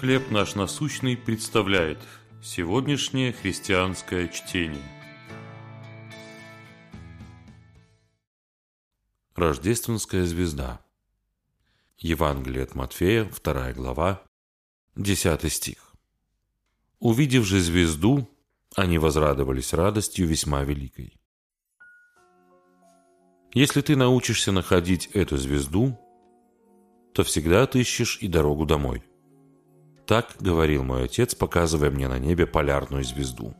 «Хлеб наш насущный» представляет сегодняшнее христианское чтение. Рождественская звезда. Евангелие от Матфея, 2 глава, 10 стих. «Увидев же звезду, они возрадовались радостью весьма великой». Если ты научишься находить эту звезду, то всегда отыщешь и дорогу домой – так говорил мой отец, показывая мне на небе полярную звезду.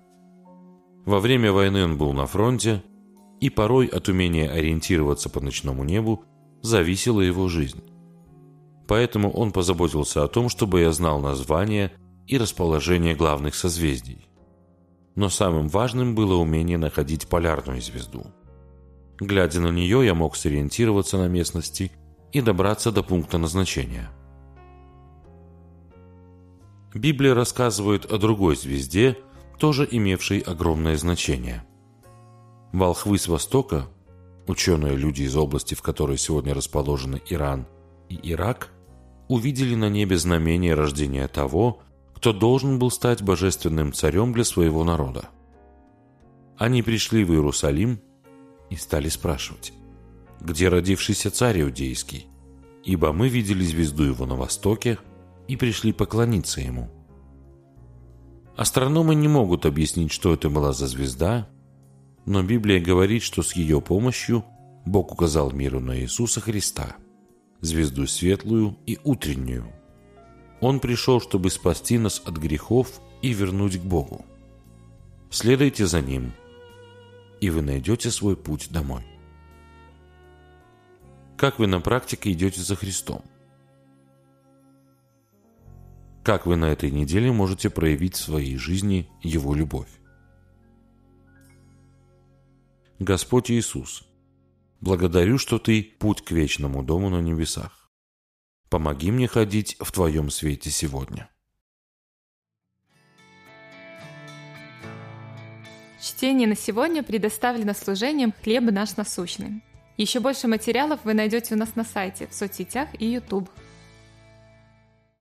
Во время войны он был на фронте, и порой от умения ориентироваться по ночному небу зависела его жизнь. Поэтому он позаботился о том, чтобы я знал название и расположение главных созвездий. Но самым важным было умение находить полярную звезду. Глядя на нее, я мог сориентироваться на местности и добраться до пункта назначения – Библия рассказывает о другой звезде, тоже имевшей огромное значение. Волхвы с Востока, ученые люди из области, в которой сегодня расположены Иран и Ирак, увидели на небе знамение рождения того, кто должен был стать божественным царем для своего народа. Они пришли в Иерусалим и стали спрашивать, где родившийся царь иудейский, ибо мы видели звезду его на востоке – и пришли поклониться ему. Астрономы не могут объяснить, что это была за звезда, но Библия говорит, что с ее помощью Бог указал миру на Иисуса Христа, звезду светлую и утреннюю. Он пришел, чтобы спасти нас от грехов и вернуть к Богу. Следуйте за Ним, и вы найдете свой путь домой. Как вы на практике идете за Христом? Как вы на этой неделе можете проявить в своей жизни Его любовь? Господь Иисус, благодарю, что Ты – путь к вечному дому на небесах. Помоги мне ходить в Твоем свете сегодня. Чтение на сегодня предоставлено служением «Хлеб наш насущный». Еще больше материалов вы найдете у нас на сайте, в соцсетях и YouTube.